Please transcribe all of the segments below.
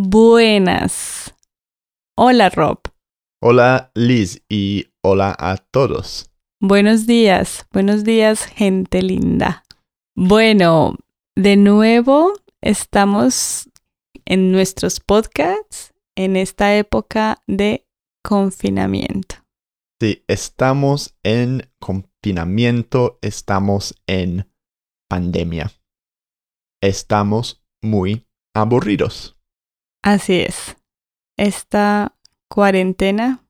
Buenas. Hola Rob. Hola Liz y hola a todos. Buenos días, buenos días gente linda. Bueno, de nuevo estamos en nuestros podcasts en esta época de confinamiento. Sí, estamos en confinamiento, estamos en pandemia. Estamos muy aburridos. Así es. Esta cuarentena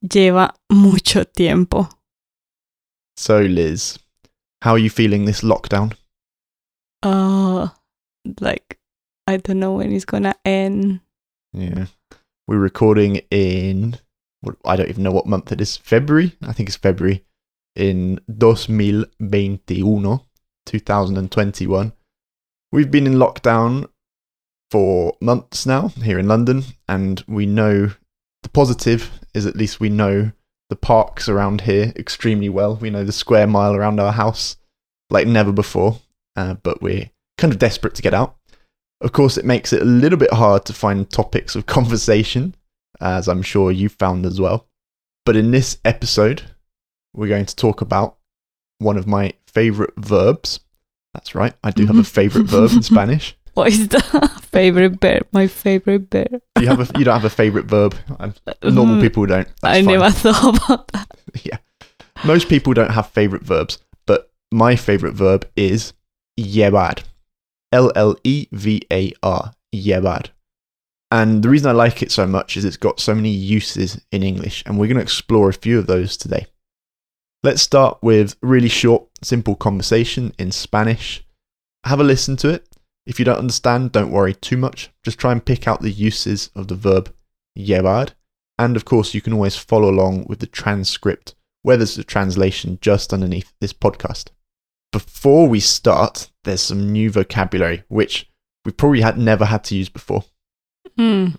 lleva mucho tiempo. So, Liz, how are you feeling this lockdown? Oh, like, I don't know when it's gonna end. Yeah. We're recording in, I don't even know what month it is. February? I think it's February. In 2021, 2021. We've been in lockdown for months now here in London, and we know the positive is at least we know the parks around here extremely well. We know the square mile around our house like never before, uh, but we're kind of desperate to get out. Of course, it makes it a little bit hard to find topics of conversation, as I'm sure you found as well. But in this episode, we're going to talk about one of my favorite verbs. That's right, I do have a favorite verb in Spanish. What is the favorite verb? My favorite verb. You have a, you don't have a favorite verb. Normal Mm, people don't. That's I fine. never thought about that. yeah. Most people don't have favorite verbs, but my favorite verb is llevar. L L E V A R. Llevar. And the reason I like it so much is it's got so many uses in English, and we're going to explore a few of those today. Let's start with really short, simple conversation in Spanish. Have a listen to it. If you don't understand, don't worry too much. Just try and pick out the uses of the verb llevar. And of course, you can always follow along with the transcript where there's a translation just underneath this podcast. Before we start, there's some new vocabulary which we probably had never had to use before. Mm.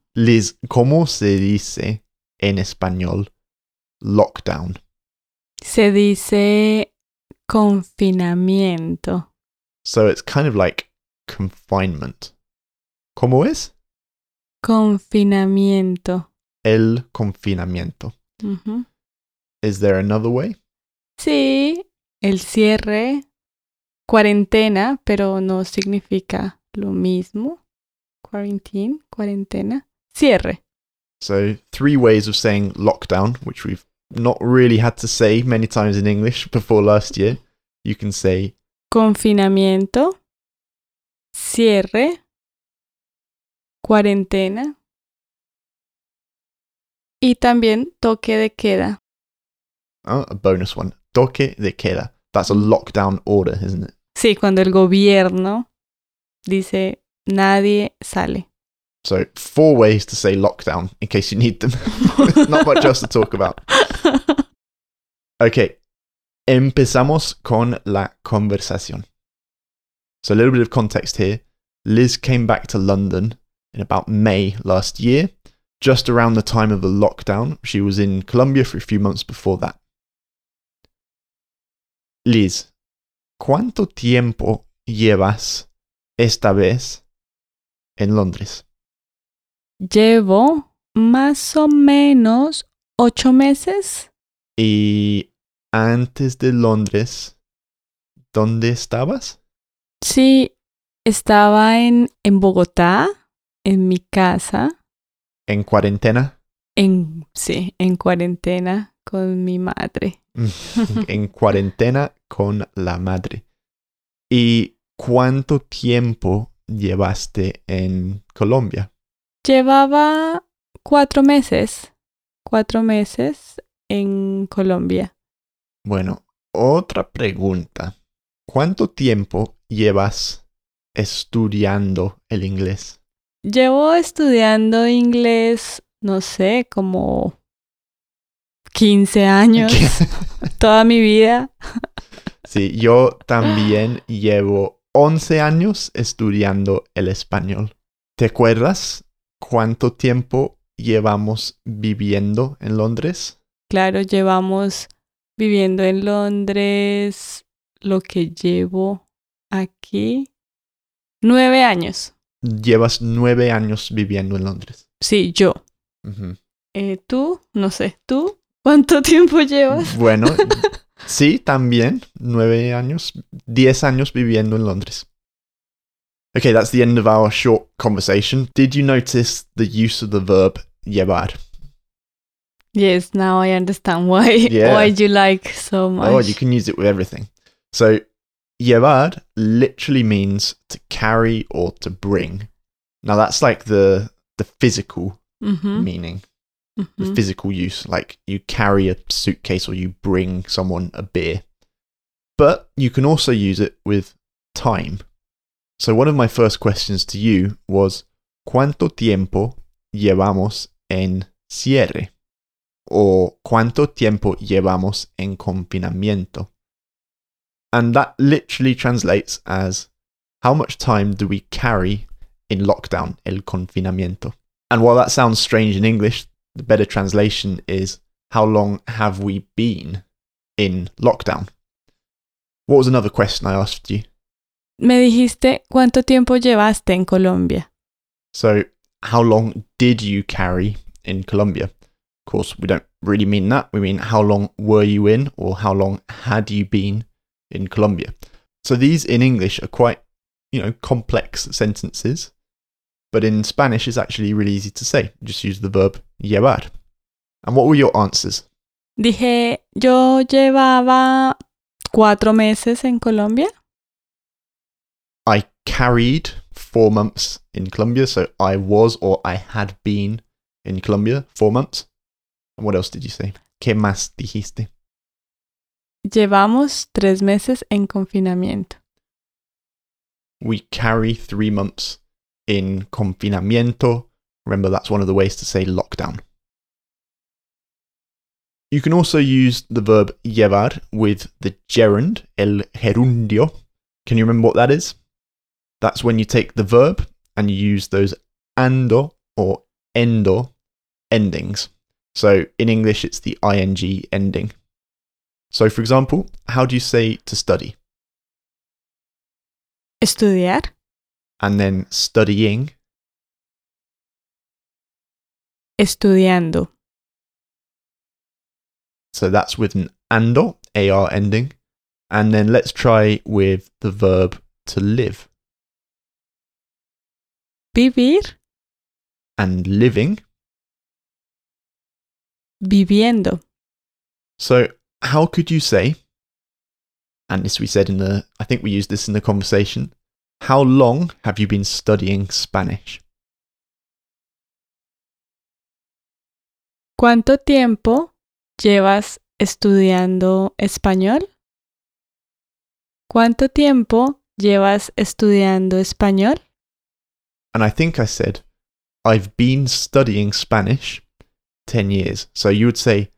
Liz, ¿cómo se dice en español lockdown? Se dice confinamiento. So it's kind of like confinement. ¿Cómo es? Confinamiento. El confinamiento. Ujú. Is there another way? Sí, el cierre, cuarentena, pero no significa lo mismo. Quarantine, cuarentena, cierre. So, three ways of saying lockdown, which we've not really had to say many times in English before last year. You can say Confinamiento, cierre, cuarentena y también toque de queda. oh, a bonus one toque de queda. That's a lockdown order, isn't it? Sí, cuando el gobierno dice nadie sale. So, four ways to say lockdown in case you need them. not much else to talk about. Okay, empezamos con la conversación. So, a little bit of context here. Liz came back to London in about May last year, just around the time of the lockdown. She was in Colombia for a few months before that. Liz, ¿cuánto tiempo llevas esta vez en Londres? Llevo más o menos ocho meses. Y antes de Londres, ¿dónde estabas? Sí, estaba en, en Bogotá, en mi casa, En cuarentena. en, sí, en cuarentena con mi madre. en cuarentena con la madre. ¿Y cuánto tiempo llevaste en Colombia? Llevaba cuatro meses, cuatro meses en Colombia. Bueno, otra pregunta. ¿Cuánto tiempo llevas estudiando el inglés? Llevo estudiando inglés, no sé, como 15 años, toda mi vida. sí, yo también llevo 11 años estudiando el español. ¿Te acuerdas cuánto tiempo llevamos viviendo en Londres? Claro, llevamos viviendo en Londres lo que llevo aquí. Nueve años. llevas nueve años viviendo en Londres. Sí, yo. Eh, ¿Tú? No sé. ¿Tú? ¿Cuánto tiempo llevas? Bueno, sí, también. Nueve años, diez años viviendo en Londres. Okay, that's the end of our short conversation. Did you notice the use of the verb llevar? Yes, now I understand why Yeah. why you like so much. Oh, you can use it with everything. So, llevar literally means to carry or to bring. Now, that's like the the physical Mhm, meaning, the mhm. physical use. Like you carry a suitcase or you bring someone a beer. But you can also use it with time. So, one of my first questions to you was ¿Cuánto tiempo llevamos en cierre? Or ¿Cuánto tiempo llevamos en confinamiento? And that literally translates as How much time do we carry in lockdown, el confinamiento? And while that sounds strange in English, the better translation is How long have we been in lockdown? What was another question I asked you? Me dijiste cuánto tiempo llevaste en Colombia. So, how long did you carry in Colombia? Of course, we don't really mean that. We mean how long were you in or how long had you been in Colombia? So, these in English are quite, you know, complex sentences. But in Spanish, it's actually really easy to say. Just use the verb llevar. And what were your answers? Dije, yo llevaba cuatro meses en Colombia. I carried four months in Colombia. So, I was or I had been in Colombia four months. And what else did you say? ¿Qué más dijiste? Llevamos tres meses en confinamiento. we carry three months in confinamiento. Remember, that's one of the ways to say lockdown. You can also use the verb llevar with the gerund, el gerundio. Can you remember what that is? That's when you take the verb and you use those ando or endo endings. So in English, it's the ing ending. So, for example, how do you say to study? Estudiar. And then studying, Estudiando. So that's with an ando, AR ending. And then let's try with the verb to live. Vivir. And living. Viviendo. So how could you say, and this we said in the, I think we used this in the conversation, how long have you been studying Spanish? ¿Cuánto tiempo llevas estudiando español? ¿Cuánto tiempo llevas estudiando español? And I think I said, I've been studying Spanish 10 years. So you would say,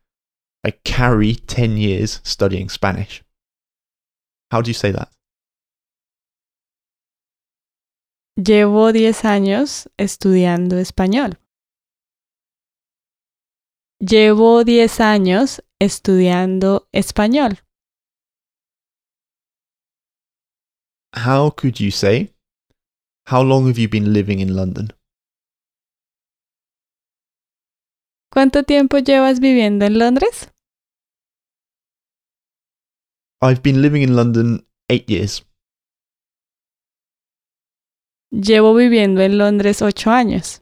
I carry 10 years studying Spanish. How do you say that? Llevo 10 años estudiando español. Llevo 10 años estudiando español. How could you say, How long have you been living in London? ¿Cuánto tiempo llevas viviendo en Londres? I've been living in London eight years. Llevo viviendo en Londres ocho años.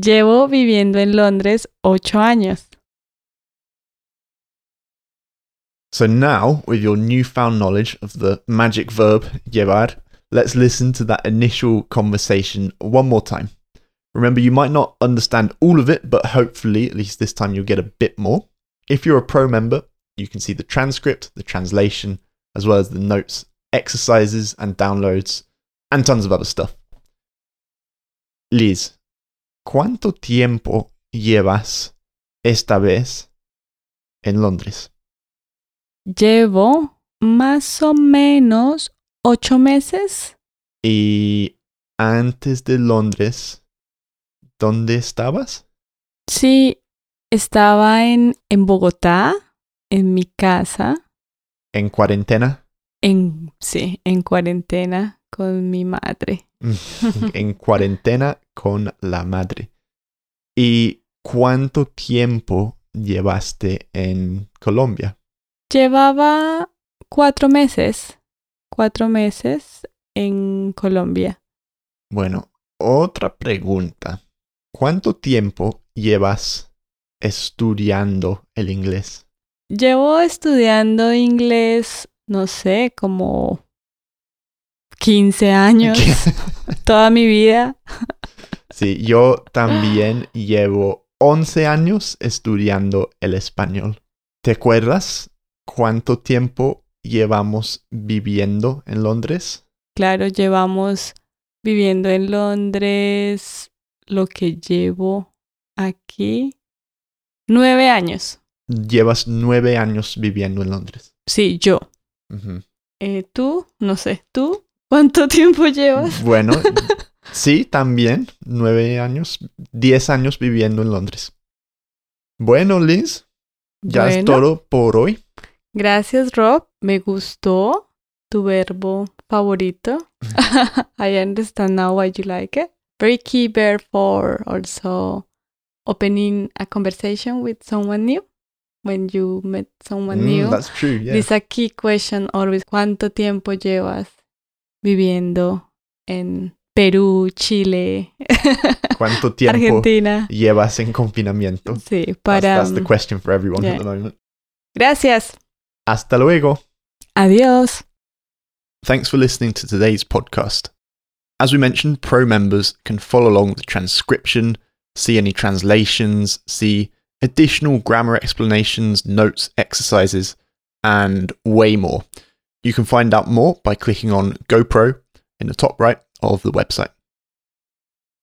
Llevo viviendo en Londres 8 años. So now, with your newfound knowledge of the magic verb llevar, let's listen to that initial conversation one more time. Remember, you might not understand all of it, but hopefully, at least this time, you'll get a bit more. If you're a pro member, you can see the transcript, the translation, as well as the notes, exercises, and downloads, and tons of other stuff. Liz, ¿cuánto tiempo llevas esta vez en Londres? Llevo más o menos ocho meses. Y antes de Londres, ¿dónde estabas? Sí, estaba en, en Bogotá, en mi casa, En cuarentena. en, sí, en cuarentena con mi madre. en cuarentena con la madre. ¿Y cuánto tiempo llevaste en Colombia? Llevaba cuatro meses, cuatro meses en Colombia. Bueno, otra pregunta. ¿Cuánto tiempo llevas estudiando el inglés? Llevo estudiando inglés, no sé, como 15 años, toda mi vida. Sí, yo también llevo 11 años estudiando el español. ¿Te acuerdas cuánto tiempo llevamos viviendo en Londres? Claro, llevamos viviendo en Londres lo que llevo aquí. Nueve años. Llevas nueve años viviendo en Londres. Sí, yo. eh, ¿Tú? No sé. ¿Tú? ¿Cuánto tiempo llevas? Bueno, sí, también. Nueve años. Diez años viviendo en Londres. Bueno, Liz. Ya Bueno. es todo por hoy. Gracias, Rob. Me gustó tu verbo favorito. I understand now why you like it. Very key verb for also opening a conversation with someone new. When you met someone Mm, new, that's true, yeah. this is a key question always. ¿Cuánto tiempo llevas viviendo en Perú, Chile, ¿Cuánto tiempo Argentina? llevas en confinamiento? Sí, That's, para... that's the question for everyone yeah. at the moment. Gracias. Hasta luego. Adiós. Thanks for listening to today's podcast. As we mentioned, pro members can follow along with the transcription, see any translations, see additional grammar explanations, notes, exercises, and way more. You can find out more by clicking on GoPro in the top right of the website.